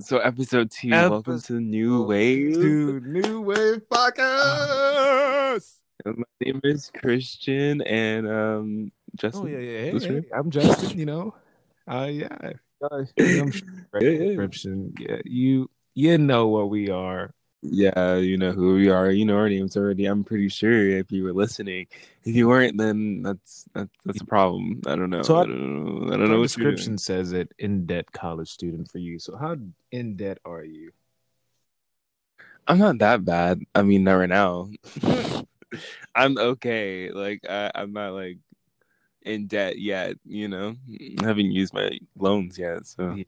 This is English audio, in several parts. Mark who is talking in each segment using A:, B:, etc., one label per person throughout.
A: So episode two, welcome to the New Wave.
B: to New Wave Podcast.
A: My name is Christian and um Justin.
B: Oh yeah, yeah. Hey, hey. I'm Justin. You know, uh, yeah. I'm sure
A: Yeah, yeah.
B: description. Yeah, you you know what we are.
A: Yeah, you know who we are. You know our names already. I'm pretty sure if you were listening. If you weren't, then that's that's, that's a problem. I don't know.
B: So I-
A: I don't know. I
B: The
A: don't know
B: description says it in debt college student for you. So how in debt are you?
A: I'm not that bad. I mean, not right now. I'm okay. Like I, I'm not like in debt yet. You know, I haven't used my loans yet. So
B: Yeah.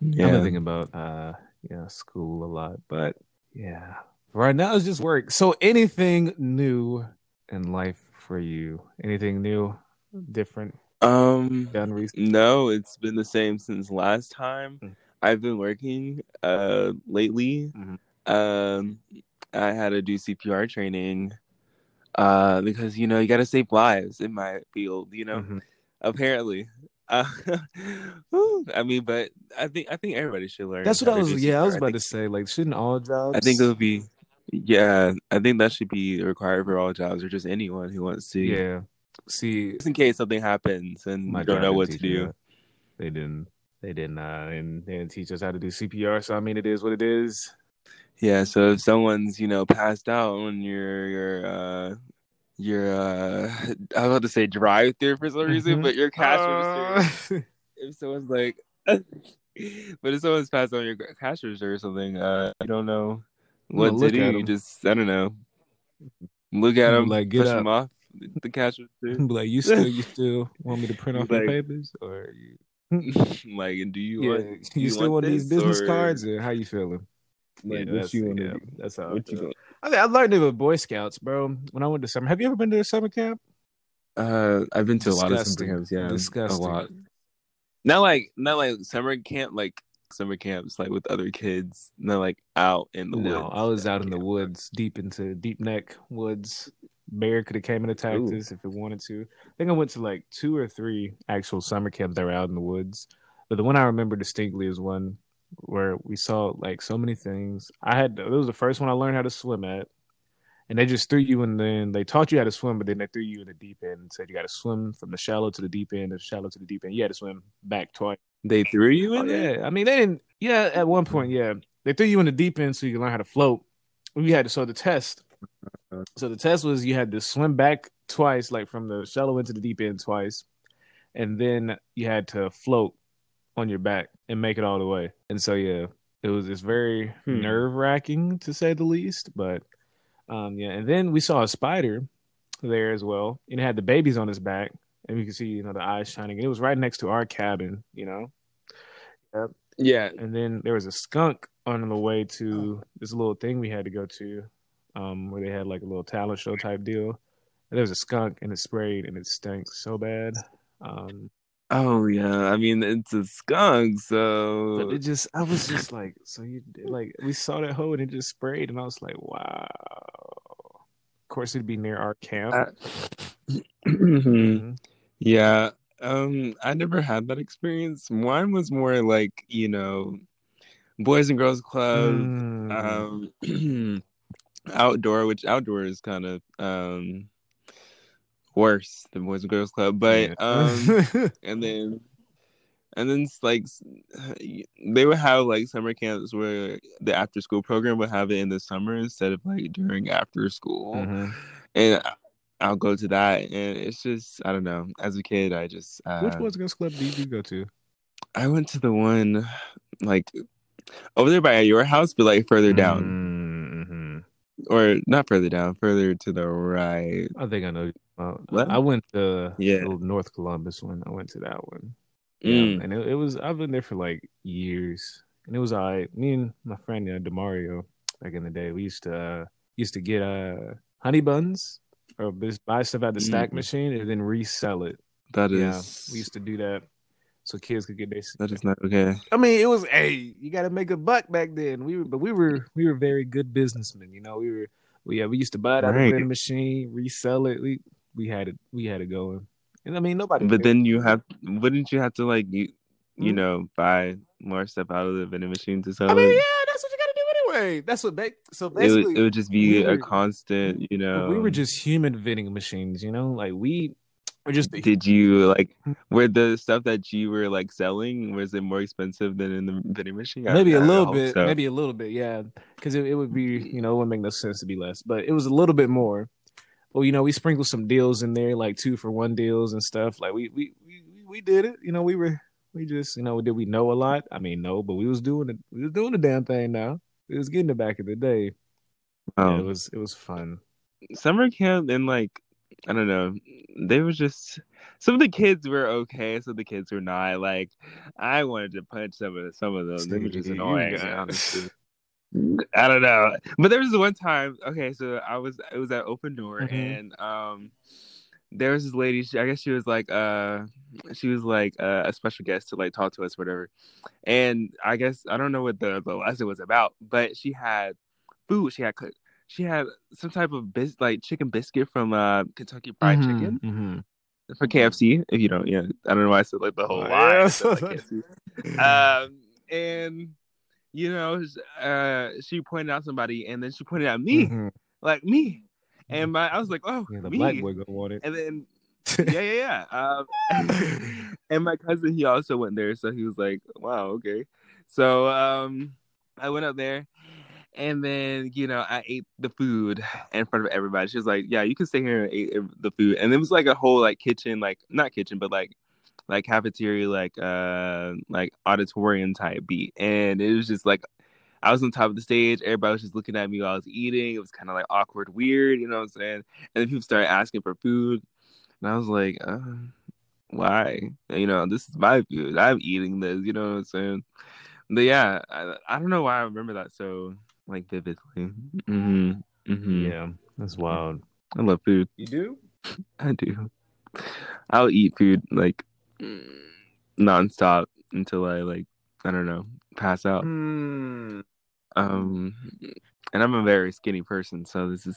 A: yeah,
B: I've been thinking about uh yeah school a lot, but yeah. Right now it's just work. So anything new in life for you? Anything new, different,
A: um,
B: done recently?
A: no, it's been the same since last time.
B: Mm.
A: I've been working uh lately.
B: Mhm.
A: Um, I had to do CPR training. Uh, because you know you got to save lives in my field. You know,
B: Mhm.
A: apparently. Uh, I mean, but I think I think everybody should learn.
B: That's what I was. Yeah, I was about
A: think-
B: to say. Like, shouldn't all jobs?
A: I think it would be, yeah, I think that should be required for all jobs or just anyone who wants to.
B: Yeah. See,
A: Just in case something happens and you don't know what to
B: didn't teach me
A: do.
B: that. They didn't. They didn't. Uh, and they didn't teach us how to do CPR. So I mean, it is what it is.
A: Yeah, so if someone's, you know, passed out on your your uh your uh I was about to say drive through for some reason,
B: Mhm.
A: but your cash register.
B: Uh,
A: If someone's like but if someone's passed on your cash register or something, uh you don't know what to do. You just I don't know. Look at
B: You
A: them,
B: like, get
A: push
B: up.
A: them off the cash register.
B: like, you still, you still want me to print off your
A: Like-
B: papers, or you?
A: like, and do you
B: Yeah,
A: want
B: you, still want these business
A: or-
B: cards, or how you feeling?
A: Like,
B: yeah,
A: what
B: that's,
A: you want
B: yeah,
A: do?
B: that's how. I
A: What you gonna-
B: I, mean, I learned it with Boy Scouts, bro. When I went to summer, have you ever been to a summer camp?
A: Uh, I've been to a lot of summer camps. Yeah,
B: Disgusting.
A: a lot. Not like not like summer camp, like summer camps, like with other kids. Not like out in the
B: no,
A: woods.
B: I was out in the woods, deep into deep neck woods. Bear could have came and attacked
A: Ooh.
B: us if it wanted to. I think I went to like two or three actual summer camps that were out in the woods, but the one I remember distinctly is one where we saw like so many things. I had it was the first one I learned how to swim at, and they just threw you and Then they taught you how to swim, but then they threw you in the deep end and said you got to swim from the shallow to the deep end, the shallow to the deep end. You had to swim back twice.
A: They threw you
B: Oh,
A: in there.
B: yeah, I mean they didn't. Yeah, at one point, yeah, they threw you in the deep end so you can learn how to float. We had to so the test. So the test was you had to swim back twice, like from the shallow end to the deep end twice, and then you had to float on your back and make it all the way. And so yeah, it was it's very
A: Hmm.
B: nerve wracking to say the least. But um, yeah, and then we saw a spider there as well, and it had the babies on its back, and you can see you know the eyes shining. It was right next to our cabin, you know. Yep.
A: Yeah,
B: And then there was a skunk on the way to this little thing we had to go to, um, where they had like a little talent show type deal. And there was a skunk and it sprayed and it stank so bad. Um,
A: Oh yeah. I mean, it's a skunk, so
B: but it just, I was just like, so you like, we saw that hole and it just sprayed, and I was like, wow. Of course, it'd be near our camp.
A: Mm-hmm. yeah. Um, I never had that experience. Mine was more like you know, boys and girls club.
B: Mm.
A: um outdoor which outdoor is kind of um worse than boys and girls club but
B: Yeah.
A: um and then and then it's like they would have like summer camps where the after school program would have it in the summer instead of like during after school
B: Mhm.
A: and i'll go to that and it's just i don't know as a kid i just uh,
B: Which Boys and Girls Club did you go to?
A: i went to the one like over there by your house but like further down
B: Mhm.
A: or not further down, further to the right.
B: I think I know. Uh,
A: What?
B: I went to
A: Yeah.
B: North Columbus one. I went to that one.
A: Mm.
B: Yeah, and it, it was I've been there for like years, and it was alright. Me and my friend uh, Demario back in the day, we used to uh, used to get uh honey buns or just buy stuff at the stack
A: Mhm.
B: machine and then resell it.
A: That is
B: Yeah, we used to do that so kids could get their.
A: that is not okay.
B: I mean, it was hey, you got to make a buck back then. We were, but we were we were very good businessmen. You know, we were we yeah we used to buy it out of
A: Right.
B: the machine, resell it. We we had it we had it going. And I mean, nobody.
A: But then you have wouldn't you have to like you you
B: Mhm.
A: know, buy more stuff out of the vending machine to sell
B: I mean,
A: it.
B: yeah, that's what you gotta do anyway. That's what. Ba- so
A: It would,
B: basically,
A: it would just be
B: we
A: a
B: were-
A: constant, you know.
B: we were just human vending machines. You know, like we were just. the-
A: Did you like were the stuff that you were like selling was it more expensive than in the vending machine? I-
B: maybe a little bit,
A: so.
B: maybe a little bit, yeah. Because it, it would be, you know, it would make no sense to be less, but it was a little bit more. Well, you know, we sprinkled some deals in there, like two for one deals and stuff. Like we we we we- did it. You know, we were we just, you know, did we know a lot? I mean, no, but we was doing it. We was doing the damn thing. Now we was getting it back in the day. Yeah, it um, was it was fun.
A: summer camp and like I don't know, they were just some of the kids were okay, some of the kids were not. Like I wanted to punch some of the, some of them. They were just annoying. I don't know, but there was this one time. Okay, so I was it was at Open Door
B: Mhm.
A: and um. There was this lady. She, I guess she was like, uh, she was like uh, a special guest to like talk to us, whatever. And I guess I don't know what the, the lesson was about, but she had food. She had cooked she had some type of bis- like chicken biscuit from uh Kentucky Fried
B: Mhm,
A: Chicken
B: mhm.
A: for KFC. If you don't, yeah, I don't know why I said like the whole
B: Oh,
A: line.
B: yeah.
A: like, um, and you know, uh, she pointed out somebody, and then she pointed out me,
B: Mhm.
A: like me, and my I was like, oh,
B: Yeah, the
A: me.
B: black boy gonna want it.
A: and then yeah, yeah, yeah. Um, and my cousin, he also went there, so he was like, "Wow, okay." So um, I went up there, and then you know I ate the food in front of everybody. She was like, "Yeah, you can stay here and eat the food." And it was like a whole like kitchen, like not kitchen, but like like cafeteria, like uh like auditorium type beat, and it was just like. I was on top of the stage. Everybody was just looking at me while I was eating. It was kind of like awkward, weird, you know what I'm saying? And then people started asking for food. And I was like, uh, why? You know, this is my food. I'm eating this, you know what I'm saying? But yeah, I, I don't know why I remember that so like vividly. hmm hmm
B: Yeah, that's wild.
A: I love food.
B: You do?
A: I do. I'll eat food like mm, nonstop until I like I don't know pass out.
B: Mm.
A: Um, and I'm a very skinny person, so this is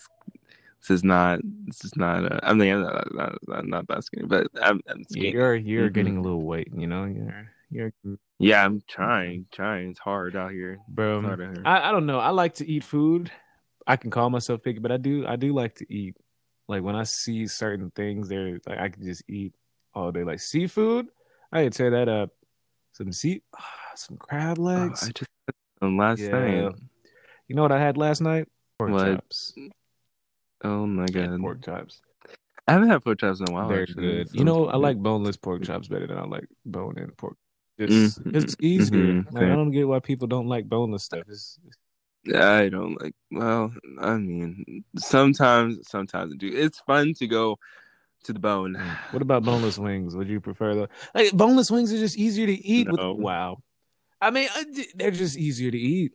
A: this is not this is not. Uh, I mean, I'm not, not, not, not that skinny, but I'm, I'm skinny.
B: You're you're
A: Mhm.
B: getting a little weight. You know, you're you're
A: Yeah, I'm trying, trying. It's hard out here.
B: bro.
A: Out here.
B: I, I don't know. I like to eat food. I can call myself picky, but I do I do like to eat. Like when I see certain things, there like I can just eat all day. Like seafood, I can tear that up. Some sea, some crab
A: Oh,
B: legs.
A: I just had last
B: Yeah.
A: night.
B: You know what I had last night? Pork
A: What?
B: chops.
A: Oh my god,
B: Pork chops.
A: I haven't had pork chops in a while.
B: They're
A: actually.
B: good. You know, I like boneless pork chops better than I like bone-in pork. It's
A: Mhm,
B: it's easier.
A: mhm,
B: Like, I don't get why people don't like boneless stuff. It's, it's
A: I don't like. Well, I mean, sometimes, sometimes I do. It's fun to go to the bone.
B: What about boneless wings? Would you prefer the like boneless wings are just easier to eat?
A: No.
B: With, wow, I mean they're just easier to eat,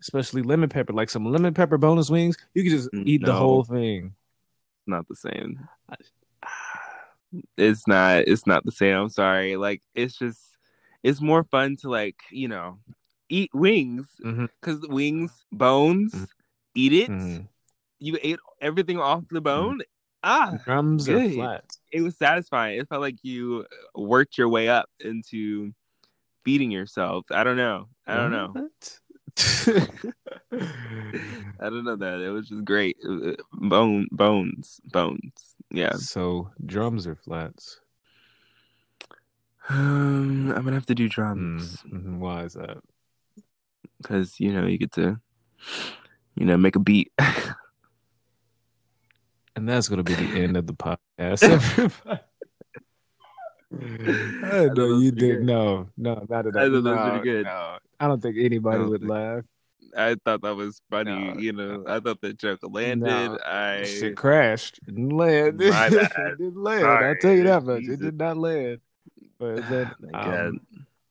B: especially lemon pepper. Like some lemon pepper boneless wings, you can just eat the whole thing.
A: Not the same. It's not. It's not the same. I'm sorry. Like it's just. It's more fun to like you know, eat wings because wings, bones,
B: Mhm.
A: eat it.
B: Mhm.
A: You ate everything off the bone. Ah,
B: Drums or
A: Good.
B: flats?
A: it was satisfying. It felt like you worked your way up into beating yourself. I don't know. I don't know. I don't know that. It was just great. Uh, Bone, bones, bones. Yeah.
B: so drums or flats?
A: Um, I'm gonna have to do
B: Mm,
A: drums
B: mhm. Why is that?
A: because you know you get to, you know, make a beat.
B: And that's going to be the end of the podcast. everybody. I know you did.
A: good.
B: No, no, not at all.
A: I thought that was pretty good.
B: no. I don't think anybody would laugh.
A: I thought that was funny.
B: No,
A: you know, I thought the joke landed.
B: No.
A: I
B: Shit crashed. It didn't land. It didn't land.
A: Sorry.
B: I'll tell you that much.
A: Jesus.
B: It did not land. But then, um,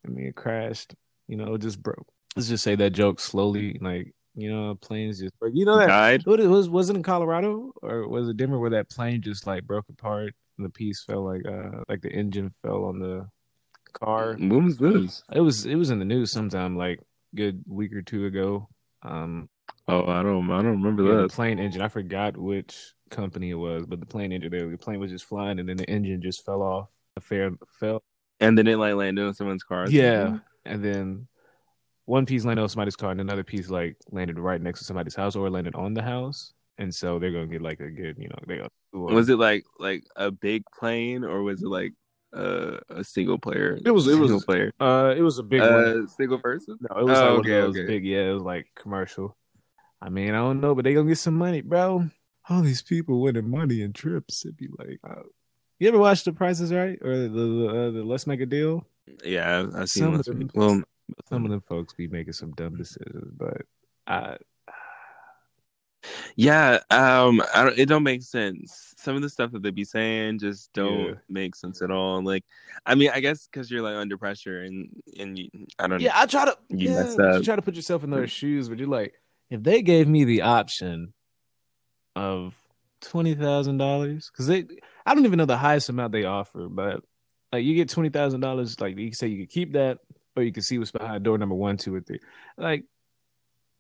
B: I mean, it crashed. You know, it just broke. Let's just say that joke slowly, like you know, planes just broke. You know that
A: died.
B: What it was was it in Colorado or was it Denver where that plane just like broke apart and the piece fell like uh like the engine fell on the car.
A: When was this?
B: It was it was in the news sometime like good week or two ago. Um
A: Oh, I don't. I don't remember
B: yeah, the
A: that.
B: plane engine, I forgot which company it was, but the plane engine there the plane was just flying and then the engine just fell off. The fair fell
A: And then it like landed on someone's car.
B: Yeah, and then one piece landed on somebody's car, and another piece like landed right next to somebody's house or landed on the house, and so they're gonna get like a good, you know, they got.
A: Was it like like a big plane or was it like uh, a single player?
B: It was- it was-
A: single player.
B: Uh, it was a big one.
A: Uh, single person.
B: No, it was
A: Oh,
B: like one
A: okay,
B: of those
A: okay.
B: big. Yeah, it was like commercial. I mean, I don't know, but they gonna get some money, bro. All these people winning money and trips. It'd be like, uh, you ever watch The Price Is Right or the the, uh, the Let's Make a Deal?
A: Yeah, I've- I've seen
B: Some of them-
A: Well,
B: Some of the folks be making some dumb decisions, but I
A: yeah. Um, I don't. It don't make sense. Some of the stuff that they be saying just don't
B: Yeah.
A: make sense at all. Like, I mean, I guess because you're like under pressure and and you, I don't.
B: yeah, I try to
A: You
B: yeah,
A: messed up.
B: you try to put yourself in their shoes, but you're like, if they gave me the option of twenty thousand dollars, because they, I don't even know the highest amount they offer, but like you get twenty thousand dollars, like you can say you could keep that, or you can see what's behind door number one, two, or three. Like,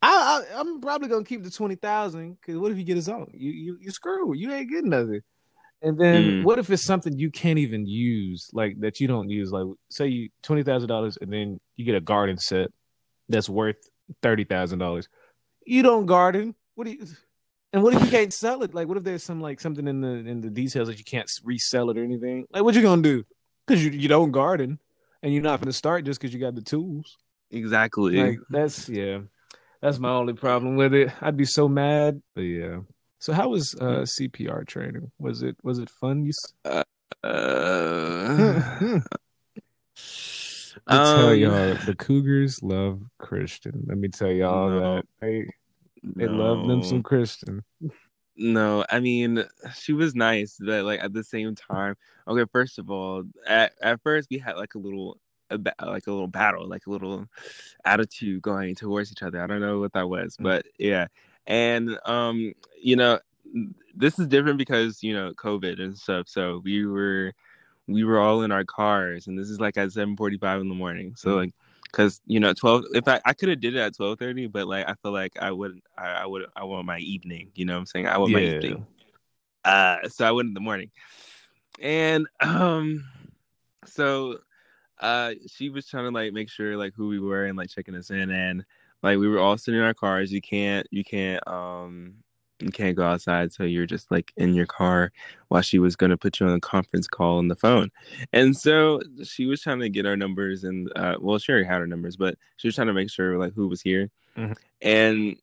B: I, I I'm probably gonna keep the twenty thousand because what if you get his own? You you you screw. You ain't getting nothing. And then
A: Mm.
B: what if it's something you can't even use, like that you don't use? Like say you twenty thousand dollars, and then you get a garden set that's worth thirty thousand dollars. You don't garden. What do you? And what if you can't sell it? Like, what if there's some like something in the in the details that you can't resell it or anything? Like, what you gonna do? Because you you don't garden, and you're not gonna start just because you got the tools.
A: exactly.
B: Like that's yeah, that's my only problem with it. I'd be so mad. But yeah. So how was uh, CPR training? Was it was it fun? You s-
A: uh,
B: I tell
A: um,
B: y'all, the Cougars love Christian. Let me tell y'all
A: No.
B: that they they love them some Christian.
A: No, I mean she was nice, but like at the same time, okay. First of all, at at first we had like a little, a ba- like a little battle, like a little attitude going towards each other. I don't know what that was,
B: Mm.
A: but yeah. And um, you know, this is different because you know COVID and stuff. So we were, we were all in our cars, and this is like at seven forty five in the morning. So
B: Mm.
A: like. Cause you know, twelve. If I, I could have did it at twelve thirty, but like I feel like I would, I, I would, I want my evening. You know what I'm saying? I want my
B: Yeah.
A: evening. Uh, so I went in the morning, and um, so uh, she was trying to like make sure like who we were and like checking us in, and like we were all sitting in our cars. You can't, you can't, um, you can't go outside, so you're just like in your car while she was gonna put you on a conference call on the phone. And so she was trying to get our numbers, and uh, well, she already had our numbers, but she was trying to make sure like who was here,
B: Mhm.
A: and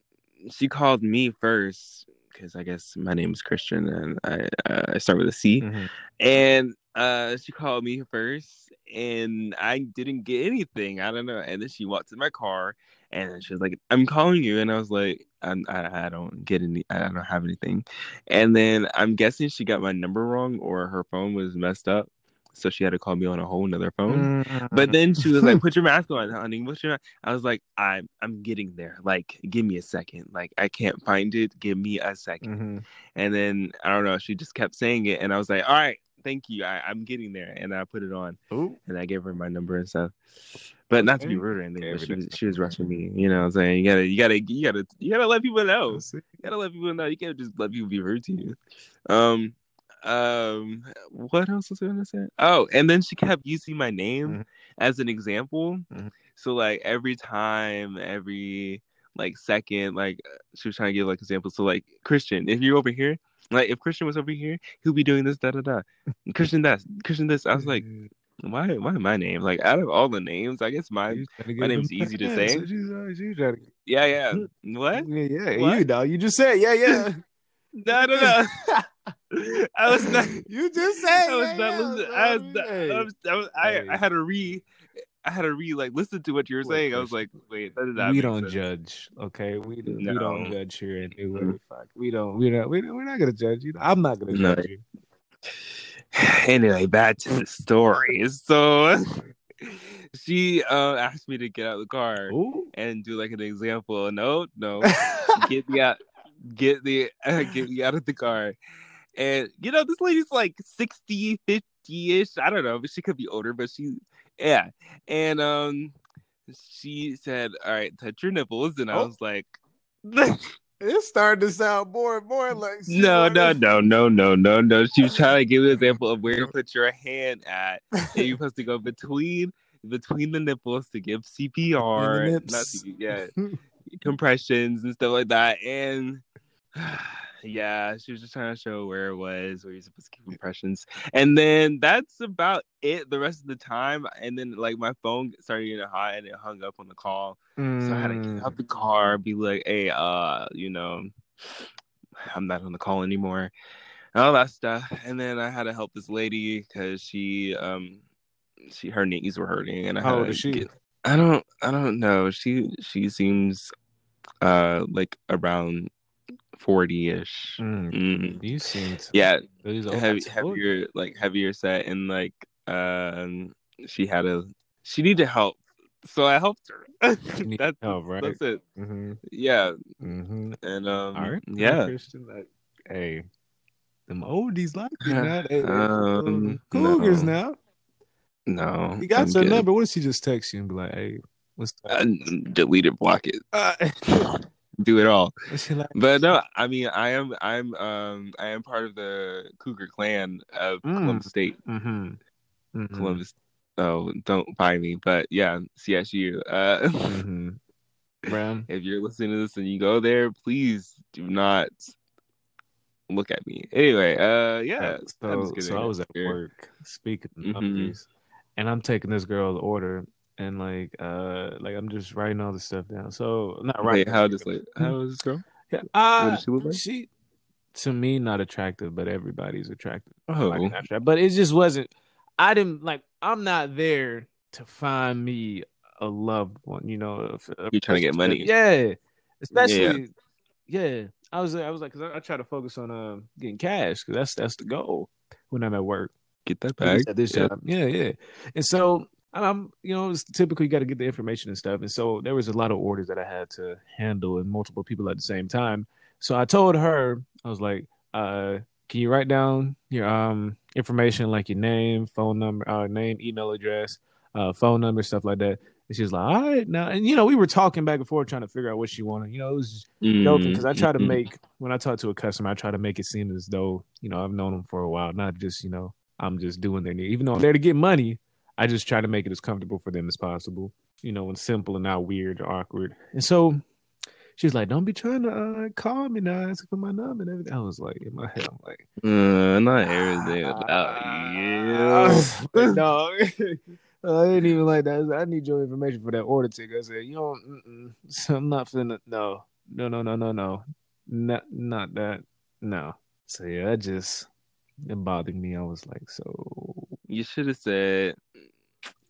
A: she called me first because I guess my name is Christian and I uh, I start with a C,
B: Mhm.
A: and uh, she called me first, and I didn't get anything. I don't know, and then she walked to my car, and she was like, "I'm calling you," and I was like, I I don't get any, I don't have anything, and then I'm guessing she got my number wrong or her phone was messed up, so she had to call me on a whole nother phone.
B: Mm.
A: But then she was like, "Put your mask on, honey. Put your." ma-" I was like, "I'm I'm getting there. Like, give me a second. Like, I can't find it. Give me a 2nd
B: Mhm.
A: And then I don't know. She just kept saying it, and I was like, "All right, thank you. I, I'm getting there." And I put it on,
B: Ooh.
A: and I gave her my number and stuff. But not to be rude or anything, but she was she was rushing me. You know, what I'm saying you gotta you gotta you gotta you gotta let people know. You gotta let people know. You can't just let people be rude to you. Um, um, what else was I gonna say? Oh, and then she kept using my name
B: Mhm.
A: as an example.
B: Mhm.
A: So like every time, every like second, like she was trying to give like examples. So like Christian, if you're over here, like if Christian was over here, he'll be doing this, da da da. Christian that, Christian this. I was like, why, why my name? Like out of all the names, I guess my my name's easy to say.
B: So she's, she's trying to-
A: yeah, yeah. What?
B: Yeah, yeah,
A: What?
B: you know, you just said, yeah, yeah.
A: No, no, no. I was not.
B: You just said,
A: I was
B: yeah,
A: not listening. I was, not. I, was, I, was, I, I had to re, I had to re like listen to what you were saying. I was like, wait, that did not
B: we don't
A: sense.
B: judge, okay? We do, we
A: No.
B: don't judge here in New Wave. Fuck, we don't. We don't. We, we're not gonna judge you. I'm not gonna
A: No.
B: judge you.
A: anyway, back to the story. So she uh, asked me to get out of the car
B: Ooh.
A: and do like an example. No, no, get me out, get the uh, get me out of the car. And you know, this lady's like 60, 50 ish. I don't know, but she could be older, but she, yeah. And um, she said, "All right, touch your nipples," and I
B: Oh.
A: was like.
B: It's starting to sound more and more like
A: no, no, no, no, no, no, no. She was trying to give an example of where to put your hand at, and you're supposed to go between between the nipples to give CPR, not CPR, yeah, compressions and stuff like that, and. Yeah, she was just trying to show where it was, where you're supposed to keep impressions. And then that's about it the rest of the time. And then like my phone started getting hot and it hung up on the call. Mm. So I had to get out the car, be like, hey, uh, you know, I'm not on the call anymore. And All that stuff. And then I had to help this lady because she um she her knees were hurting and I
B: How old is she?
A: Get, I don't I don't know. She she seems uh like around 40ish. Mm.
B: Mm. You seem to,
A: yeah, heavy, heavier like heavier set and like um she had a she needed help. So I helped her. that's help, right? That's it. Mm-hmm. Yeah. Mm-hmm. And um All right. yeah.
B: Christian, like, hey, them oldies like you know, they, um, cougars no. now.
A: No.
B: You got I'm your good. number. What if she just text you and be like, hey, what's
A: uh, delete it, block it. Uh, do it all. But no, I mean, I am, I'm, um, I am part of the Cougar clan of mm. Columbus State. Mm-hmm. Mm-hmm. Columbus. Oh, don't buy me, but yeah, CSU. Uh, mm-hmm. if you're listening to this and you go there, please do not look at me. Anyway, uh, yeah.
B: So, so I was at work speaking mm-hmm. and I'm taking this girl's order, and like uh like I'm just writing all the stuff down. So not right.
A: how does like how is this girl?
B: Yeah, uh, she look like? She to me not attractive, but everybody's attractive. Oh, like, attractive. but it just wasn't. I didn't like. I'm not there to find me a loved one. You know,
A: you're trying to get money.
B: Yeah, especially yeah. yeah. I was I was like, cause I, I try to focus on uh, getting cash because that's that's the goal when I'm at work.
A: Get that back.
B: At this yeah. job, yeah, yeah. And so I'm, you know, it's typically you got to get the information and stuff. And so there was a lot of orders that I had to handle and multiple people at the same time. So I told her, I was like, uh, can you write down your um information like your name, phone number, uh, name, email address, uh, phone number, stuff like that. And she was like, all right, now, and you know, we were talking back and forth trying to figure out what she wanted. You know, it was mm-hmm. joking because I try to mm-hmm. make when I talk to a customer, I try to make it seem as though you know I've known them for a while, not just you know I'm just doing their need, even though I'm there to get money. I just try to make it as comfortable for them as possible, you know, and simple and not weird or awkward. And so she's like, "Don't be trying to uh, call me now, asking for my number and everything." I was like, in my head, I'm like,
A: uh, "Not everything about
B: you." no, I didn't even like that. I need your information for that order ticket. I said, "You don't." So I'm not finna. No, no, no, no, no, no, not not that. No. So yeah, that just it bothered me. I was like, so
A: you should have said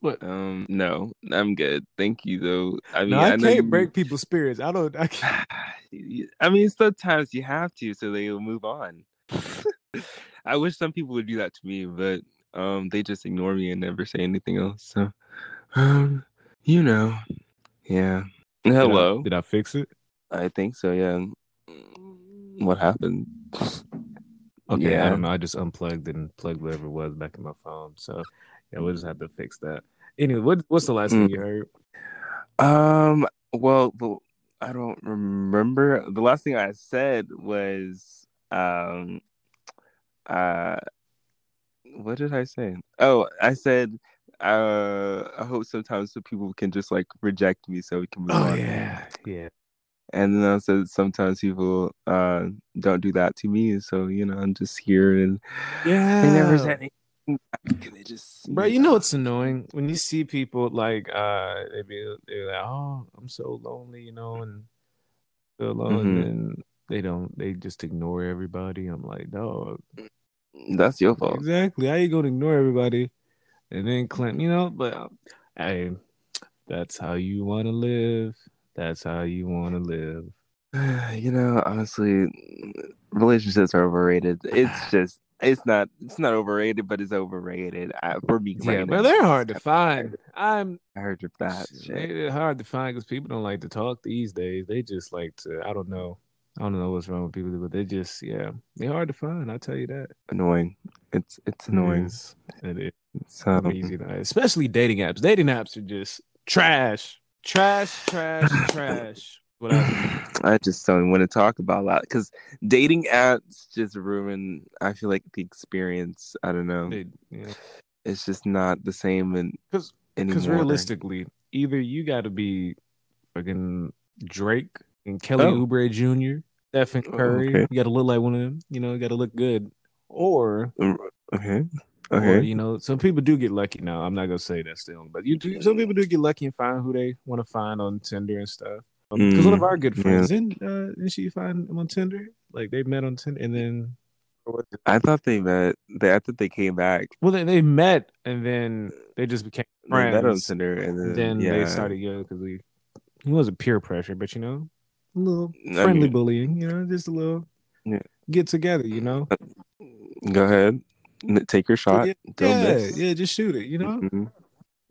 A: what? Um, no, I'm good. Thank you, though. I mean,
B: no, I, I can't you... break people's spirits. I don't. I can't.
A: I mean, sometimes you have to, so they'll move on. I wish some people would do that to me, but um, they just ignore me and never say anything else. So, um, you know, yeah. Hello.
B: Did I, did I fix it?
A: I think so. Yeah. What happened?
B: Okay, yeah. I don't know. I just unplugged and plugged whatever it was back in my phone. So yeah, we'll just have to fix that. Anyway, what what's the last mm. thing you heard?
A: Um. Well, I don't remember. The last thing I said was, um, uh, what did I say? Oh, I said, uh, I hope sometimes so people can just like reject me so we can move
B: oh,
A: on.
B: Yeah, yeah.
A: And then I said sometimes people uh don't do that to me, so you know I'm just here and
B: yeah, they never
A: said anything
B: they just, bro. You know it's annoying when you see people like uh, they be they're like, oh, I'm so lonely, you know, and feel alone, mm-hmm. and they don't, they just ignore everybody. I'm like, dog,
A: that's your fault.
B: Exactly. How you gonna ignore everybody, and then Clint, you know? But hey, that's how you want to live. That's how you want to live.
A: You know, honestly, relationships are overrated. It's just it's not it's not overrated, but it's overrated uh, for me.
B: Yeah, but they're hard to find. I'm
A: I heard of that.
B: They're hard to find because people don't like to talk these days. They just like to. I don't know. I don't know what's wrong with people, but they just yeah, they're hard to find. I'll tell you that.
A: Annoying. It's it's annoying. It
B: is. It is. It's um, easy, to, especially dating apps. Dating apps are just trash, trash, trash, trash. What I,
A: just don't want to talk about that because dating apps just ruin. I feel like the experience. I don't know.
B: they, yeah.
A: It's just not the same and
B: Because because realistically, either you got to be fucking Drake and Kelly
A: Oh.
B: Oubre Jr., Stephen
A: Oh,
B: Curry.
A: okay.
B: You got to look like one of them. You know, you got to look good. Or,
A: Okay.
B: or
A: Okay.
B: you know, some people do get lucky. Now, I'm not gonna say that's the only, but you do. Some people do get lucky and find who they want to find on Tinder and stuff. Because one of
A: Mm,
B: our good
A: yeah.
B: friends didn't uh, didn't she find him on Tinder? Like they met on Tinder, and then
A: I thought they met. They I thought they came back.
B: well, they, they met, and then they just became
A: They met on
B: friends.
A: Tinder and then,
B: And then
A: yeah.
B: they started yeah because we it wasn't peer pressure, but you know, a little
A: I
B: friendly
A: mean-
B: bullying, you know, just a little
A: Yeah.
B: get together, you know.
A: Go ahead. Take your shot.
B: yeah,
A: Don't
B: yeah,
A: miss.
B: yeah, just shoot it, you know.
A: Mhm.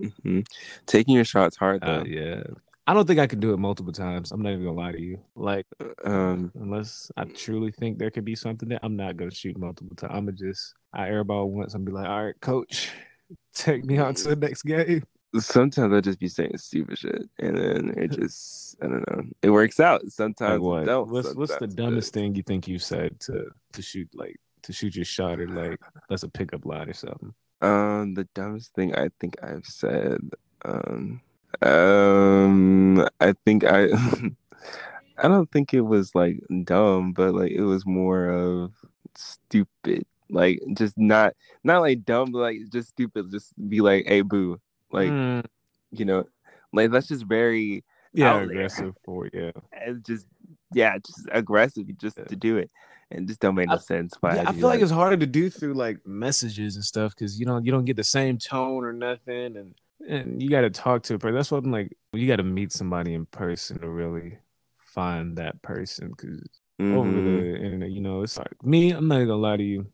A: Mhm. Taking your shots hard though.
B: Uh, yeah, I don't think I could do it multiple times. I'm not even gonna lie to you. Like
A: Um.
B: unless I truly think there could be something there, I'm not gonna shoot multiple times. I'm gonna just I airball once and be like, all right, coach, take me on to the next game.
A: Sometimes I just be saying stupid shit, and then it just I don't know. It works out. Sometimes
B: Like what?
A: it don't.
B: What's what's the
A: sometimes, but-
B: dumbest thing you think you said to to shoot like to shoot your shot or like that's a pickup line or something?
A: Um, the dumbest thing I think I've said. Um, um, I think I, I don't think it was like dumb, but like it was more of stupid. Like just not not like dumb, but like just stupid. Just be like, hey, boo, like
B: Mm,
A: you know, like that's just very
B: yeah, aggressive for yeah.
A: and just yeah, just aggressive just
B: Yeah.
A: to do it, and just don't make no
B: I-
A: sense. Why
B: Yeah,
A: I'd
B: I
A: be
B: feel like it's harder to do through like messages and stuff because you know you don't get the same tone or nothing, and and you got to talk to a person. That's what I'm like. You got to meet somebody in person to really find that person because over
A: Mhm.
B: the internet, you know, it's like me. I'm not gonna lie to you.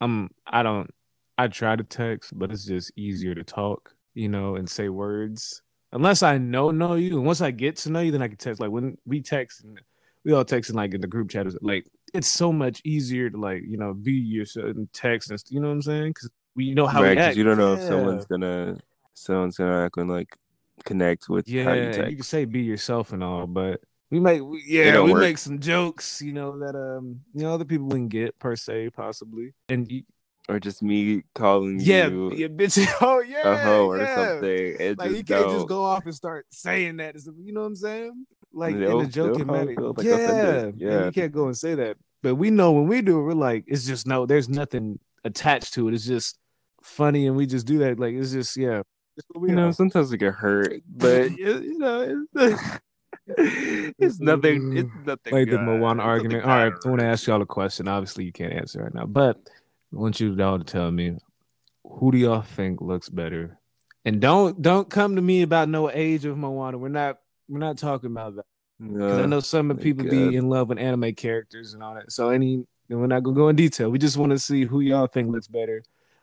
B: I'm. I don't. I try to text, but it's just easier to talk, you know, and say words. Unless I know know you, and once I get to know you, then I can text. Like when we text, and we all texting like in the group chat. Like it's so much easier to like you know be yourself and text and you know what I'm saying? Because we know how
A: right,
B: we act.
A: you don't know if someone's gonna someone's gonna gonna like connect with
B: Yeah,
A: you
B: you can say be yourself and all, but we make we, yeah we
A: work.
B: make some jokes, you know that um you know other people wouldn't get per se possibly, and you,
A: Or just me calling
B: yeah
A: you
B: yeah bitch oh yeah
A: a hoe or something. It
B: Like you can't
A: don't.
B: just go off and start saying that. You know what I'm saying? Like in a joking manner.
A: like,
B: yeah,
A: offended.
B: yeah.
A: Yeah.
B: You can't go and say that. But we know when we do it, we're like, it's just no. There's nothing attached to it. It's just funny, and we just do that. Like it's just yeah. It's what we
A: You know, sometimes we get hurt, but you know, it's, it's nothing. It's nothing.
B: like the
A: uh,
B: Moana argument. All right, I want to ask y'all a question. Obviously, you can't answer right now, but I want you all to tell me who do y'all think looks better, and don't don't come to me about no age of Moana. We're not we're not talking about that. I know some of people
A: God.
B: be in love with anime characters and all that. So any we're not gonna go in detail. We just want to see who y'all think looks better,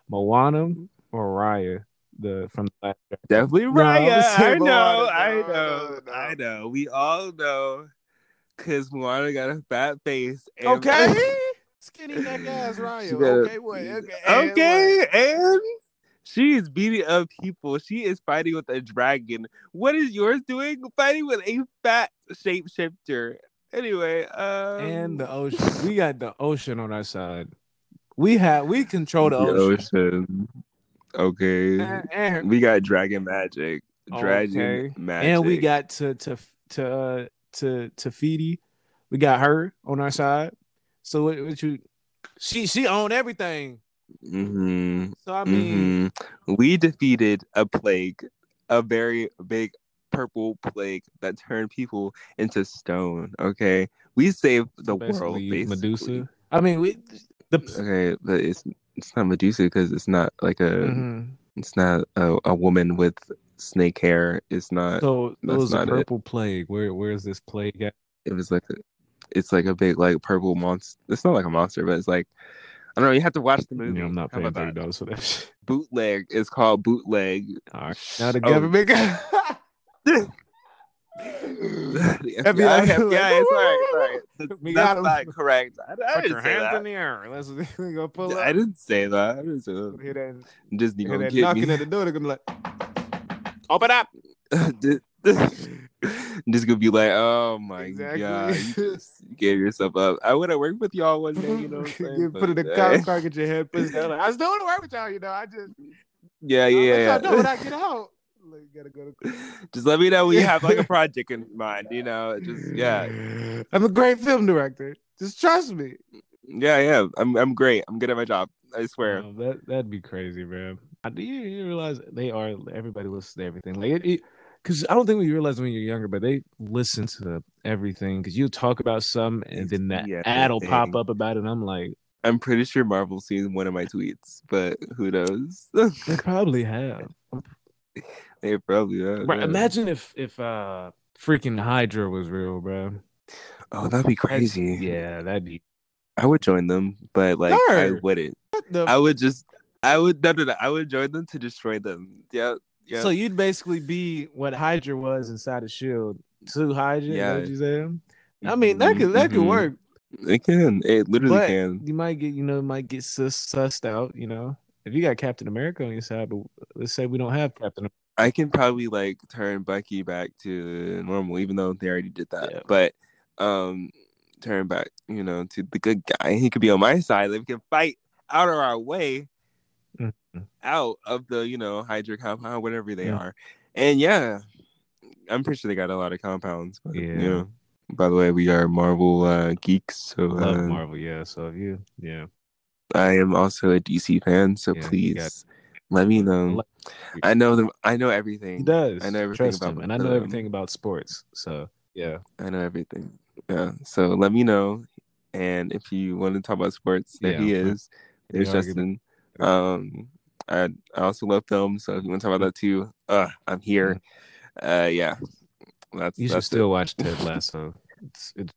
B: Moana or Raya, the from the last.
A: Definitely
B: No,
A: Raya.
B: I'm
A: I know,
B: Moana.
A: I know,
B: no,
A: I know. We all know. Cause Moana got a fat face. and-
B: Okay, skinny neck ass
A: She
B: Raya.
A: got a-
B: Okay, what? Okay, and
A: Okay,
B: what?
A: and she is beating up people. She is fighting with a dragon. What is yours doing? Fighting with a fat shapeshifter. Anyway, um,
B: and the ocean. We got the ocean on our side. We have we control the,
A: the
B: ocean.
A: ocean. Okay,
B: And, and-
A: we got dragon magic. Dragon
B: Okay.
A: magic.
B: and we got to to to uh, to to Feedy. We got her on our side. So what, what you? She she owned everything.
A: hmm
B: So I mean,
A: hmm We defeated a plague, a very big purple plague that turned people into stone. Okay, we saved the world.
B: basically
A: Basically.
B: Medusa. I mean, we the.
A: Okay, but it's it's not Medusa because it's not like a
B: Mhm.
A: it's not a, a woman with snake hair. It's not.
B: So
A: Uh, was
B: those a
A: not it.
B: purple plague. Where where's this plague at?
A: It was like a, it's like a big like purple monster. It's not like a monster, but it's like I don't know. You have to watch the movie.
B: Yeah, I'm not
A: How
B: paying
A: about
B: thirty dollars for that.
A: Bootleg. is called bootleg.
B: All right, now the
A: Oh.
B: government.
A: the
B: FBI,
A: FBI,
B: like,
A: FBI, sorry, sorry. That's,
B: We
A: that's not correct. I, I
B: Put
A: didn't
B: your
A: say
B: hands
A: that.
B: in the air. Let's gonna pull up.
A: I didn't say that. I didn't say that.
B: Hear that,
A: Disney
B: hear
A: gonna
B: that knocking
A: me.
B: at the door. They're gonna be like, open up.
A: Just gonna be like, oh my
B: Exactly.
A: god, you just gave yourself up. I would have worked with y'all one day, you know. What I'm
B: you put in the cop
A: uh,
B: car, get your head pushed down. Like, I still want to work with y'all, you know. I just
A: yeah, yeah, yeah.
B: y'all know when I get out. Like, gotta go to
A: just let me know when you have like a project in mind. You know, just yeah,
B: I'm a great film director. Just trust me.
A: yeah, yeah. I'm I'm great. I'm good at my job. I swear.
B: No, that that'd be crazy, man. I, do you, you realize they are everybody listens to everything? Like it, because I don't think we realize when you're younger, but they listen to everything. Because you talk about some, and then that
A: Yeah,
B: ad will pop up about it. And I'm like,
A: I'm pretty sure Marvel seen one of my tweets, but who knows?
B: they probably have.
A: they probably have.
B: Bro,
A: yeah.
B: imagine if if uh freaking Hydra was real, bro.
A: Oh, that'd be crazy.
B: Yeah, that'd be.
A: I would join them, but like I wouldn't.
B: The
A: I would just. I would no no no. I would join them to destroy them. Yeah, yeah.
B: So you'd basically be what Hydra was inside of Shield. Two Hydra, yeah. You saying? I mean, that could that could
A: Mhm.
B: work.
A: It can. It literally
B: But
A: can.
B: you might get, you know, might get sus- sussed out. You know, if you got Captain America on your side, but let's say we don't have Captain.
A: I can probably like turn Bucky back to normal, even though they already did that.
B: Yeah.
A: But um, turn back, you know, to the good guy. He could be on my side. We can fight out of our way,
B: Mhm.
A: out of the you know Hydra compound, whatever they
B: Yeah.
A: are. And yeah, I'm pretty sure they got a lot of compounds. But,
B: Yeah.
A: You know, by the way, we are Marvel uh, geeks, so
B: Love
A: uh,
B: Marvel, yeah. So if you, yeah,
A: I am also a DC fan. So
B: Yeah,
A: please let me know. I know them. I know everything.
B: he does.
A: I know everything
B: Trust
A: about
B: him, and I know
A: them.
B: everything about sports. So yeah,
A: I know everything. Yeah. So let me know. And if you want to talk about sports, there
B: Yeah,
A: he is. There's
B: We
A: Justin. Um I I also love film, so if you want to talk about that too, uh I'm here. Uh yeah. That's
B: you should
A: that's
B: still
A: it.
B: watch Ted Lasso. It's, it's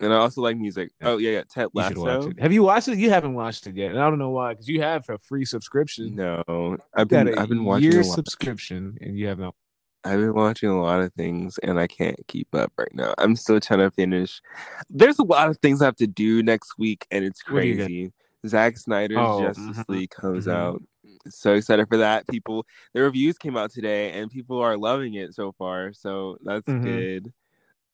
A: And I also like music.
B: Yeah.
A: Oh yeah, yeah. Ted Lasso.
B: it. Have you watched it? You haven't watched it yet, and I don't know why. Because you have a free subscription.
A: No. I've been I've been watching lot.
B: subscription, and you have not.
A: I've been watching a lot of things and I can't keep up right now. I'm still trying to finish. There's a lot of things I have to do next week and it's
B: What do you got?
A: crazy. Zack Snyder's
B: Oh,
A: Justice
B: mhm,
A: League comes
B: mhm.
A: out. So excited for that. People the reviews came out today and people are loving it so far. So that's
B: Mhm.
A: good.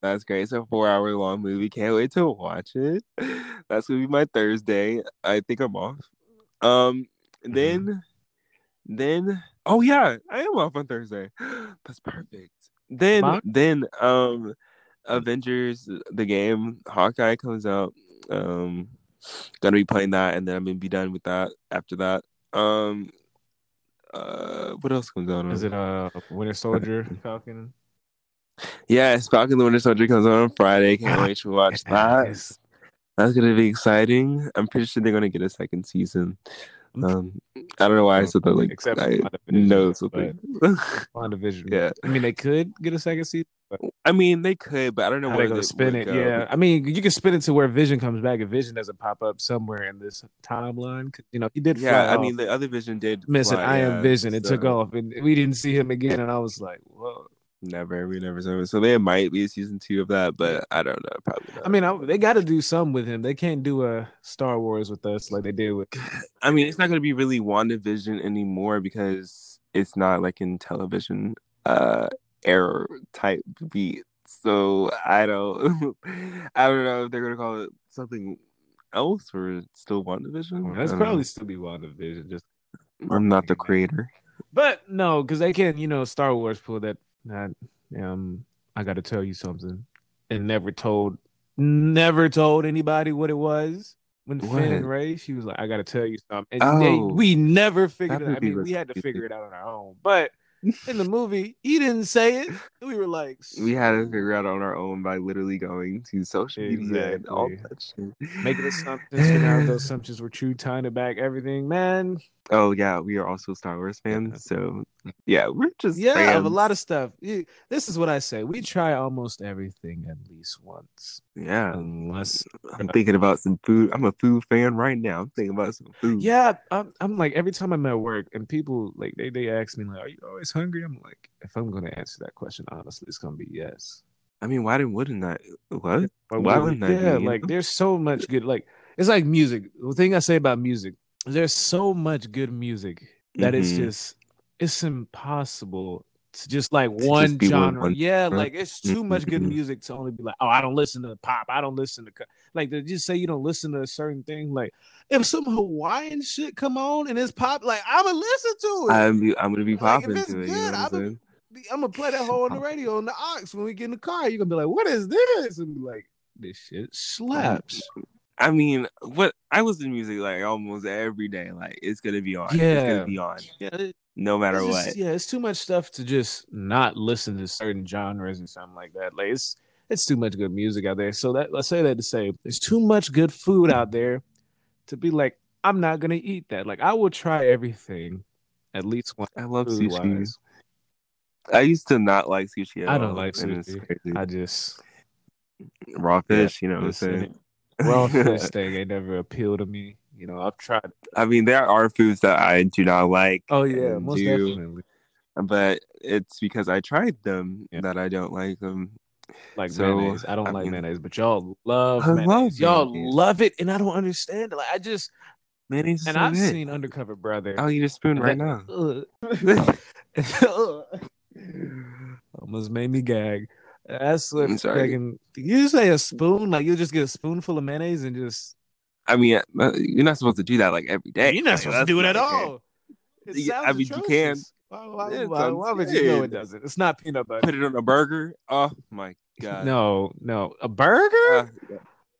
A: That's great. It's a four hour long movie. Can't wait to watch it. That's gonna be my Thursday. I think I'm off. Um
B: Mm-hmm.
A: then then oh yeah, I am off on Thursday. That's perfect. Then
B: Fine.
A: then um Avengers the game, Hawkeye comes out. Um gonna be playing that and then I'm gonna be done with that after that. Um uh what else comes out on?
B: Is it uh Winter Soldier Falcon?
A: Yes, Falcon the Winter Soldier comes out on Friday. Can't wait to watch that. That's gonna be exciting. I'm pretty sure they're gonna get a second season. Um, I don't know why I said that. Like,
B: Except
A: I know something.
B: WandaVision.
A: yeah,
B: I mean, they could get a second season.
A: I mean they could, but I don't know where
B: they're gonna
A: they
B: spin it?
A: go.
B: Yeah, I mean, you can spin it to where Vision comes back. If Vision doesn't pop up somewhere in this timeline, 'cause, you know, he did.
A: yeah. I
B: off.
A: mean, the other Vision did.
B: missing
A: fly,
B: I am Vision. It took off, and we didn't see him again. And I was like, whoa.
A: Never, we never saw it. So there might be a season two of that, but I don't know. Probably not.
B: I mean, I, they got to do some with him. They can't do a Star Wars with us like they did with.
A: I mean, it's not going to be really WandaVision anymore because it's not like in television uh error type beat. So I don't, I don't know if they're going to call it something else or still WandaVision.
B: That's probably
A: know.
B: still be WandaVision. Just,
A: I'm not the creator.
B: but no, because they can't. You know, Star Wars pull that. That um, I got to tell you something, and never told, never told anybody what it was. When Finn
A: What?
B: and Rey, she was like, "I got to tell you something," and they,
A: Oh.
B: we never figured it. out. I mean, we had to figure it out on our own, but. In the movie, he didn't say it. We were like,
A: We had to figure out on our own by literally going to social media and all that shit.
B: making assumptions, figuring out those assumptions were true, tying it back, everything. Man,
A: Oh yeah, we are also Star Wars fans, so yeah, we're just
B: yeah,
A: fans.
B: of a lot of stuff. This is what I say: we try almost everything at least once,
A: yeah.
B: unless
A: I'm thinking about some food. I'm a food fan right now. I'm thinking about some food.
B: yeah. I'm, I'm like every time I'm at work and people like they they ask me like, "Are you always hungry?" I'm like, if I'm gonna answer that question honestly, it's gonna be yes.
A: I mean, why didn't wouldn't that? What? Why wouldn't that
B: yeah, like
A: know?
B: there's so much good. Like it's like music. The thing I say about music, there's so much good music that it's
A: Mhm.
B: just it's impossible to just like
A: To
B: one
A: just
B: genre.
A: one
B: yeah, like it's too much good
A: Mhm.
B: music to only be like, oh, I don't listen to pop. I don't listen to like to just say you don't listen to a certain thing. Like if some Hawaiian shit come on and it's pop, like I'ma listen to it.
A: I'm I'm gonna be
B: Like, if
A: popping
B: it's
A: to it. You know
B: good,
A: I'm
B: I'm gonna play that whole on the radio on the aux when we get in the car. You're gonna be like, what is this? And be like, this shit slaps.
A: I mean, what I listen to music like almost every day. Like it's gonna be on. it's
B: Yeah.
A: gonna be on,
B: Yeah,
A: no matter
B: it's
A: what.
B: yeah, it's too much stuff to just not listen to certain genres and something like that. Like it's it's too much good music out there. So that let's say that to say there's too much good food out there to be like, I'm not gonna eat that. Like I will try everything at least once.
A: I love sushi.
B: wise.
A: I used to not like sushi. At
B: I don't
A: all,
B: like sushi. I just
A: Raw fish, you know what I'm
B: listen,
A: saying?
B: Raw fish thing ain't never appealed to me. You know, I've tried.
A: I mean, there are foods that I do not like.
B: Oh yeah, most
A: do,
B: definitely.
A: But it's because I tried them
B: Yeah.
A: that I don't like them.
B: Like
A: So,
B: mayonnaise. I don't
A: I
B: like
A: mean-
B: mayonnaise, but y'all love
A: I love
B: mayonnaise. y'all
A: mayonnaise.
B: love it, and I don't understand it. Like I just
A: Mayonnaise
B: and
A: so
B: I've
A: good.
B: seen Undercover Brother.
A: I'll eat a spoon right
B: that-
A: now.
B: Ugh. Almost made me gag. That's what
A: I'm sorry.
B: fucking. You say a spoon, like you'll just get a spoonful of mayonnaise and just.
A: I mean, uh, you're not supposed to do that like every day.
B: You're not
A: Like,
B: supposed to do it at all. It
A: I
B: sounds
A: mean, you can.
B: atrocious. Why, why,
A: it
B: why, why would you know it doesn't? It's not peanut butter.
A: Put it on a burger. Oh my god.
B: No, no, a burger.
A: Uh,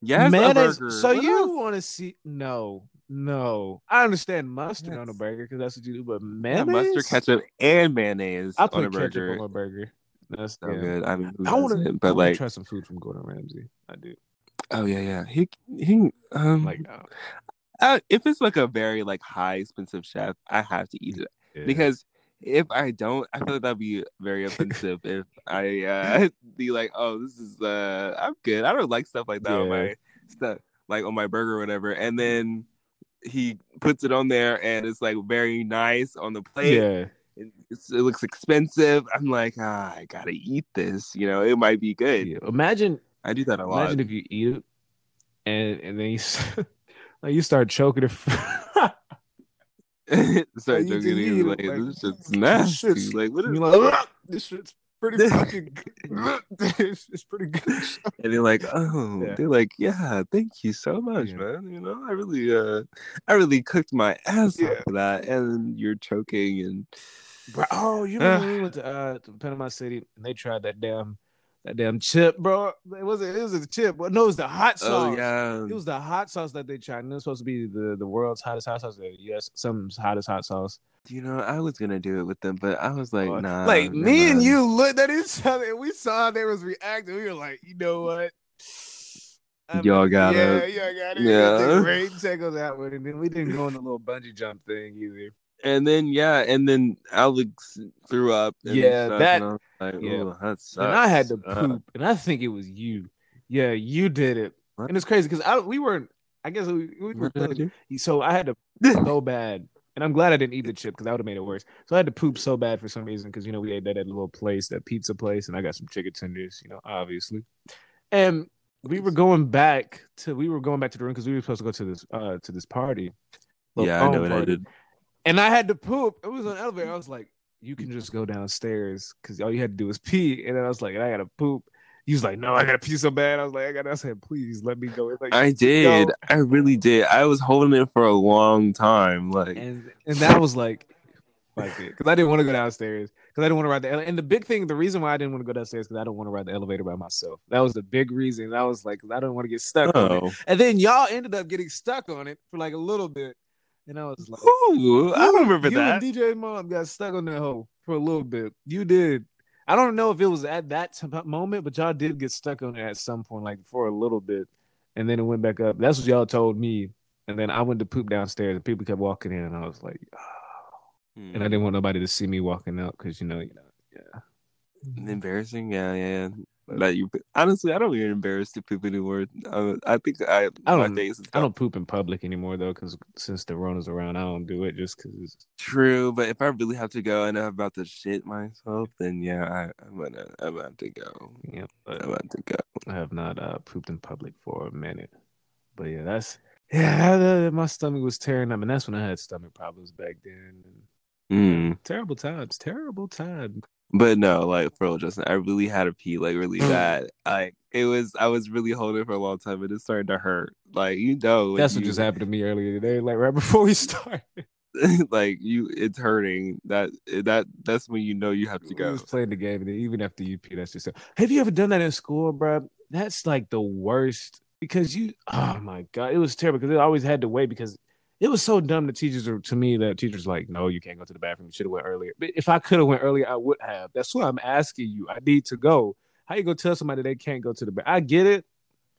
A: yes,
B: mayonnaise.
A: a burger.
B: So
A: What
B: you want to see? No, no. I understand mustard on a burger because that's what you do, but
A: Yeah,
B: mayonnaise,
A: mustard, ketchup, and mayonnaise
B: I
A: on
B: put
A: a
B: ketchup
A: burger.
B: on my burger. That's
A: so
B: yeah.
A: good. I mean,
B: I want to,
A: but like,
B: try some food from Gordon Ramsay. I do.
A: oh yeah, yeah. He he. Um,
B: Like, uh,
A: uh, if it's like a very like high expensive chef, I have to eat it
B: yeah.
A: because if I don't, I feel like that'd be very offensive. if I uh be like, oh, this is uh, I'm good. I don't like stuff like that on my stuff, like on my burger or whatever. And then he puts it on there, and it's like very nice on the plate.
B: yeah,
A: and it's, it looks expensive. I'm like, ah, I gotta eat this. You know, it might be good.
B: yeah. Imagine,
A: I do that a lot.
B: imagine if you eat it, and and then you, like you start choking it.
A: Start
B: you
A: joking.
B: can
A: He's
B: eat it,
A: like,
B: like,
A: this shit's nasty.
B: shit's-
A: like, what is
B: like, this shit's pretty fucking. good. it's, it's pretty good.
A: and they're like, oh,
B: Yeah.
A: they're like, yeah, thank you so much,
B: Yeah.
A: man. You know, I really, uh, I really cooked my ass
B: Yeah.
A: off for that, and you're choking, and
B: Bro, oh, you remember we went to uh to Panama City and they tried that damn that damn chip, bro. It wasn't it was a chip, but no, it was the hot sauce.
A: oh yeah,
B: It was the hot sauce that they tried, and it was supposed to be the, the world's hottest hot sauce. The US, some hottest hot sauce.
A: you know, I was gonna do it with them, but I was like, nah,
B: like me and you looked at each other, and we saw they was reacting. We were like, you know what? I
A: Y'all
B: mean,
A: got
B: yeah,
A: it.
B: Yeah, y'all got it.
A: Yeah.
B: Great take on that one, and then we didn't go on the little bungee jump thing either.
A: And then yeah, and then Alex threw up. And
B: Yeah,
A: stuff,
B: that-
A: and I like,
B: yeah.
A: That sucks.
B: and I had to
A: Uh,
B: poop, and I think it was you. Yeah, you did it,
A: What?
B: and it's crazy because I we weren't. I guess we, we were
A: what did I do?
B: so I had to so bad, and I'm glad I didn't eat the chip because that would have made it worse. So I had to poop so bad for some reason because you know we ate that at a little place, that pizza place, and I got some chicken tenders, you know, obviously. And we were going back to we were going back to the room because we were supposed to go to this uh to this party.
A: Yeah, I know what I did.
B: And I had to poop. It was on the elevator. I was like, you can just go downstairs because all you had to do was pee. And then I was like, I gotta poop. He was like, no, I gotta pee so bad. I was like, I gotta. I said, please let me go. Like,
A: I did.
B: Yo.
A: I really did. I was holding it for a long time. Like,
B: and and that was like, fuck it, because I didn't want to go downstairs because I didn't want to ride the. ele- And the big thing, the reason why I didn't want to go downstairs because I don't want to ride the elevator by myself. That was the big reason. I was like, I don't want to get stuck on it.
A: oh,
B: And then y'all ended up getting stuck on it for like a little bit, and I was like.
A: Ooh, I remember
B: you
A: that.
B: and DJ Mom got stuck on that hole for a little bit. You did. I don't know if it was at that t- moment, but y'all did get stuck on it at some point, like for a little bit, and then it went back up. That's what y'all told me. And then I went to poop downstairs, and people kept walking in, and I was like, oh. and I hmm. didn't want nobody to see me walking out because you know, you know, yeah.
A: Embarrassing, yeah, yeah. That you honestly, I don't get embarrassed to poop anymore. I, I think I,
B: I don't- I don't poop in public anymore though, because since the Rona's around, I don't do it just because.
A: It's True. But if I really have to go and I'm about to shit myself, then yeah, I, I'm gonna, I'm gonna go.
B: Yeah,
A: I'm gonna go.
B: I have not uh, pooped in public for a minute. But yeah, that's yeah. uh, my stomach was tearing up, and that's when I had stomach problems back then.
A: Mm.
B: terrible times, terrible time.
A: But no, like for real, Justin, I really had to pee like really mm. bad. Like it was, I was really holding for a long time, and it started to hurt. Like you know,
B: That's what
A: you-
B: just happened to me earlier today, like right before we started.
A: like you, it's hurting. That that that's when you know you have to go.
B: was playing the game, and even after you pee, that's just. Have you ever done that in school, bro? That's like the worst because you. Oh my god, it was terrible because I always had to wait because it was so dumb. The teachers are to me that teachers like, no, you can't go to the bathroom. You should have went earlier. But if I could have went earlier, I would have. That's why I'm asking you. I need to go. How you gonna tell somebody they can't go to the bathroom? I get it.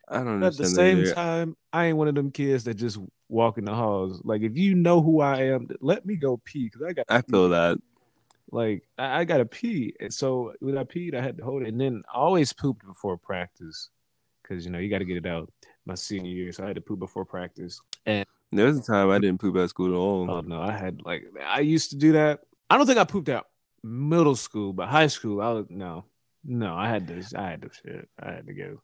A: I don't
B: at the same
A: that.
B: time, I ain't one of them kids that just walk in the halls. Like if you know who I am, let me go pee because I got
A: I feel that.
B: like I, I gotta pee. And so when I peed, I had to hold it. And then I always pooped before practice. Cause you know, you gotta get it out my senior year. So I had to poop before practice.
A: There was a time I didn't poop at school at all.
B: Oh no, I had like I used to do that. I don't think I pooped out middle school, but high school, I was no. No, I had to I had to shit. I had to go.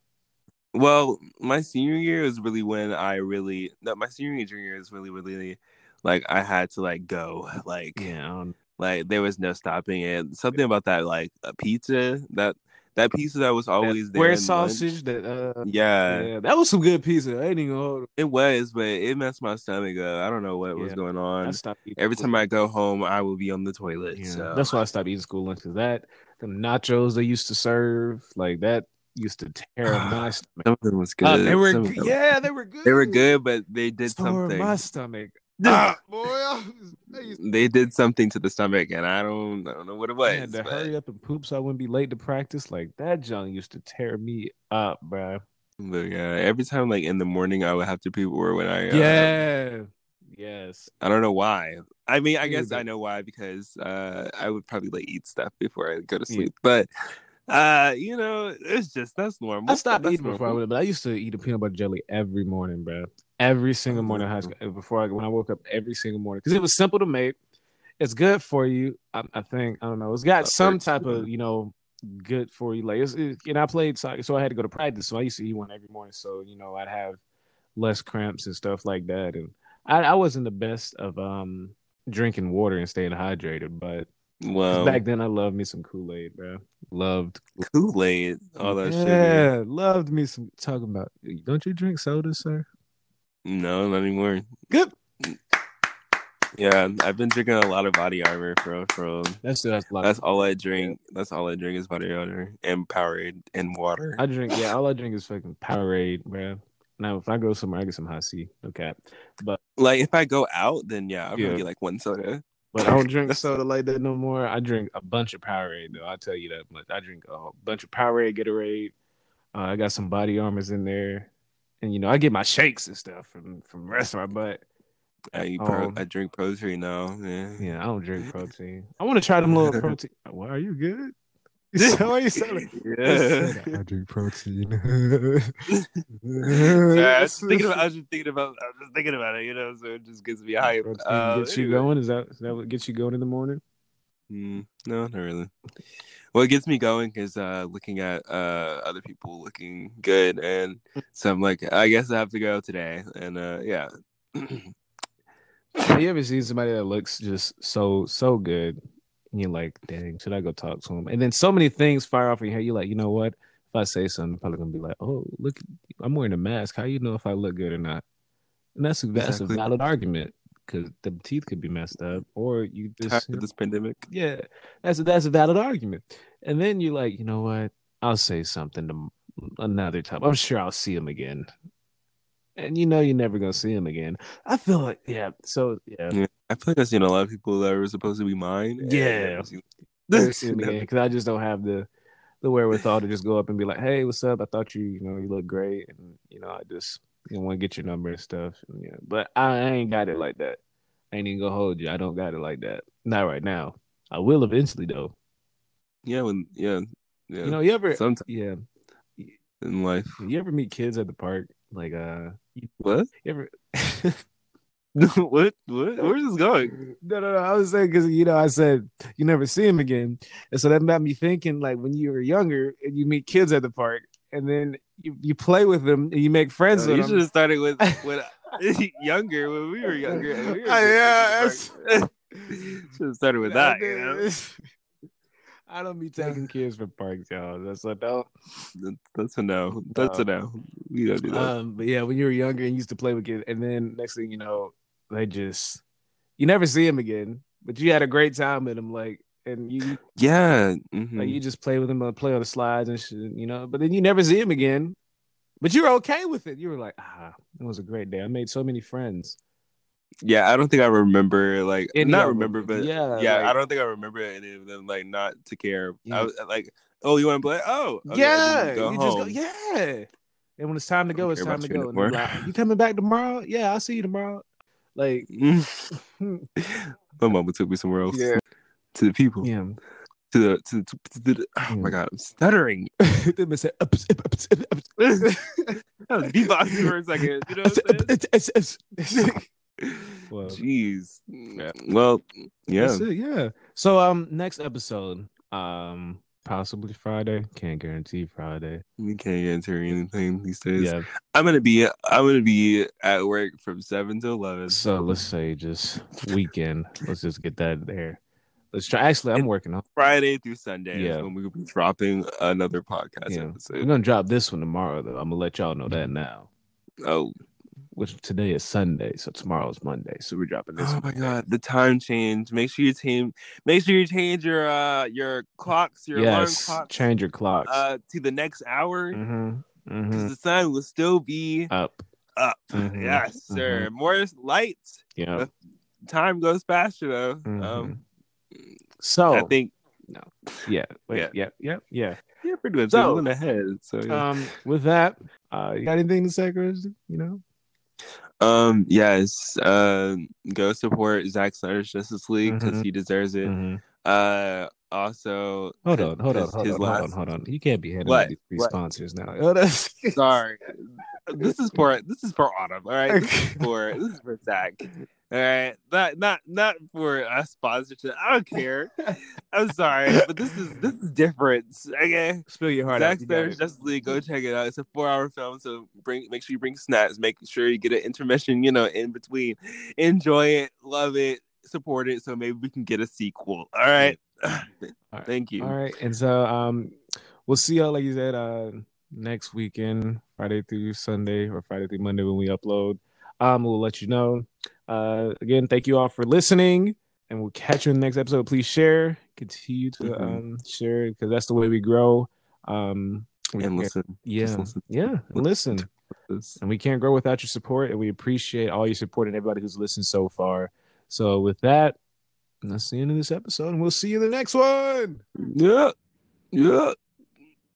A: Well, my senior year is really when I really no, my senior and junior year is really really like I had to like go like
B: Yeah, um,
A: like there was no stopping it. Something about that like a pizza that that pizza that was always there.
B: square
A: in lunch.
B: sausage that uh
A: Yeah,
B: yeah, that was some good pizza. I ain't even hold it.
A: it was, but it messed my stomach up. I don't know what was
B: Yeah.
A: going
B: I
A: on. Every time I go home, I will be on the toilet.
B: Yeah,
A: so
B: that's why I stopped eating school lunch. Cause that the nachos they used to serve, like that used to tear my stomach.
A: some of them was good.
B: Uh, they were,
A: Some of
B: good.
A: them-
B: yeah, they were good.
A: they were good, but they did
B: Tore
A: something.
B: my stomach. Ah, boy, I, was, I, used,
A: They did something to the stomach, and I don't, I don't know what it was.
B: I had to
A: but-
B: hurry up and poop so I wouldn't be late to practice. Like that junk used to tear me up, bro.
A: But yeah, every time like in the morning I would have to poop or when I uh,
B: yeah, yes.
A: I don't know why. I mean, I guess
B: Dude.
A: I know why because uh I would probably like eat stuff before I go to
B: Yeah.
A: sleep. But uh, you know, it's just that's normal.
B: I stopped
A: That's
B: eating before I
A: normal.
B: would, but I used to eat a peanut butter jelly every morning, bro. Every single morning in high school before I when I woke up every single morning because it was simple to make. It's good for you. I, I think I don't know. It's got some type of you know good for you. Like it's, it, and I played soccer, so I had to go to practice. So I used to eat one every morning. So you know I'd have less cramps and stuff like that. And I, I wasn't the best of um drinking water and staying hydrated, but
A: Well,
B: back then I loved me some Kool Aid, bro. Loved
A: Kool Aid, all that sugar.
B: yeah, loved me some talking about. Don't you drink soda, sir?
A: No, not anymore.
B: Good.
A: Yeah, I've been drinking a lot of body armor for for.
B: That's that's a lot.
A: That's all I drink. That's all I drink is body armor and Powerade and water.
B: I drink. Yeah, all I drink is fucking Powerade, bro. Now, if I go somewhere, I get some Hi-C. Okay, but
A: Like if I go out, then yeah, I'm
B: Yeah.
A: probably get like one soda.
B: but I don't drink soda like that no more. I drink a bunch of Powerade though. I tell you that much. I drink a bunch of Powerade, Gatorade. Uh, I got some body armors in there, and you know I get my shakes and stuff from from restaurant. But
A: I eat pro-
B: Um,
A: I drink protein now. Yeah.
B: yeah, I don't drink protein. I want to try them little protein. Why are you good? Why are you selling?
A: Yeah.
B: I drink protein.
A: Sorry, I was just thinking about. I was just thinking about. I was just thinking about it. You know, so it just gets me hype.
B: Protein
A: Uh,
B: gets you
A: anyway.
B: going. Is that is that what gets you going in the morning?
A: Mm, no, not really. What gets me going is uh, looking at uh, other people looking good, and so I'm like, I guess I have to go today, and uh, yeah.
B: Have you ever seen somebody that looks just so so good? And you're like, dang, should I go talk to him? And then so many things fire off in your head. You're like, you know what? If I say something, I'm probably gonna be like, oh, look, I'm wearing a mask. How you know if I look good or not? And that's a, that's
A: Exactly.
B: a valid argument because the teeth could be messed up, or you just
A: of this pandemic.
B: yeah, that's a, that's a valid argument. And then you're like, you know what? I'll say something to another time. I'm sure I'll see him again. And you know you're never gonna see him again. I feel like yeah. So yeah,
A: Yeah, I feel like I've seen a lot of people that were supposed to be mine.
B: Yeah.
A: never seen-
B: never see him again because I just don't have the the wherewithal to just go up and be like, hey, what's up? I thought you you know you look great, and you know I just you want to get your number and stuff. Yeah, but I, I ain't got it like that. I ain't even gonna hold you. I don't got it like that. Not right now. I will eventually though.
A: Yeah, when yeah, yeah.
B: You know, you ever
A: sometimes
B: yeah.
A: in life.
B: You ever meet kids at the park? Like, uh, you
A: What?
B: ever?
A: what? What? Where's this going?
B: no, no, no. I was saying because you know I said you never see him again, and so that got me thinking. Like when you were younger and you meet kids at the park, and then you, you play with them and you make friends
A: Uh, you
B: with
A: should have started with when younger when we were younger. we were
B: yeah,
A: should have started with that. You know?
B: I don't be taking kids for parks, y'all. That's a no.
A: That's a no. That's a no. We don't do that.
B: Um, but yeah, when you were younger and used to play with kids, and then next thing you know, they just you never see them again. But you had a great time with them, like, and you
A: yeah, mhm.
B: like you just play with them, uh, play on the slides and shit, you know. But then you never see them again. But you were okay with it. You were like, ah, it was a great day. I made so many friends.
A: yeah. I don't think I remember like
B: Any
A: not remember, but
B: Yeah,
A: yeah.
B: like-
A: I don't think I remember any of them like not to care.
B: Yeah.
A: I was like, oh, you want to play? Oh, okay,
B: yeah,
A: go
B: you just go,
A: home.
B: yeah. And when it's time to go, it's time to go. Like, you coming back tomorrow? Yeah, I'll see you tomorrow. Like,
A: My mama took me somewhere else.
B: Yeah.
A: To the people.
B: yeah.
A: To the to, to, to the oh my god, I'm stuttering.
B: They say, "Ups, ups, ups, ups, ups."
A: I was beatboxing for a second. You know what I'm saying?
B: Well,
A: Jeez. Well, yeah.
B: It, yeah. So um next episode, um possibly Friday. Can't guarantee Friday.
A: We can't into anything these days.
B: Yeah.
A: I'm gonna be I'm gonna be at work from seven to eleven.
B: So let's say just weekend. Let's just get that there. Let's try actually I'm working on
A: Friday through Sunday
B: Yeah.
A: is when we'll be dropping another podcast
B: yeah. We're gonna drop this one tomorrow though. I'm gonna let y'all know that now.
A: Oh,
B: Which today is Sunday, so tomorrow is Monday. So we're dropping this
A: oh
B: one.
A: my god, the time change. Make sure you change make sure you change your uh your clocks, your
B: Yes,
A: alarm clocks
B: change your clocks.
A: uh to the next hour.
B: mm-hmm.
A: Because
B: Mm-hmm.
A: the sun will still be
B: Up.
A: up.
B: Mhm,
A: Yes, sir. More lights.
B: Yeah.
A: Time goes faster though.
B: Mhm.
A: Um
B: So
A: I think no.
B: yeah, wait,
A: Yeah.
B: yeah, yeah, yeah.
A: yeah, pretty much.
B: So-
A: So, in ahead. So yeah.
B: Um, with that, uh, you got anything to say, Chris? You know,
A: Um, yes. Uh, go support Zack Snyder's Justice League because
B: Mhm.
A: he deserves it.
B: Mhm.
A: Uh, also,
B: hold on, hold on,
A: 'cause
B: hold
A: his
B: on, hold on, hold on. You can't be handing
A: What?
B: out these free
A: What?
B: sponsors now. Oh,
A: Sorry, this is for this is for Autumn. All right, this is for this is for Zach. All right, not not not for a sponsorship. I don't care. I'm sorry, but this is this is different. Okay.
B: Spill your heart
A: Zack
B: out.
A: Snyder's. Justice League. Go check it out. It's a four-hour film, so bring make sure you bring snacks. Make sure you get an intermission. You know, in between. Enjoy it, love it, support it. So maybe we can get a sequel. All right.
B: right.
A: Thank you.
B: All right, and so um, we'll see y'all like you said uh next weekend, Friday through Sunday or Friday through Monday when we upload. Um, we'll let you know. Uh, again, thank you all for listening, and we'll catch you in the next episode. Please share, continue to
A: Mhm.
B: um share because that's the way we grow. Um, we
A: And listen.
B: yeah,
A: listen.
B: yeah, and listen. And we can't grow without your support, and we appreciate all your support and everybody who's listened so far. So, with that, that's the end of this episode, and we'll see you in the next one.
A: Yeah. Yeah.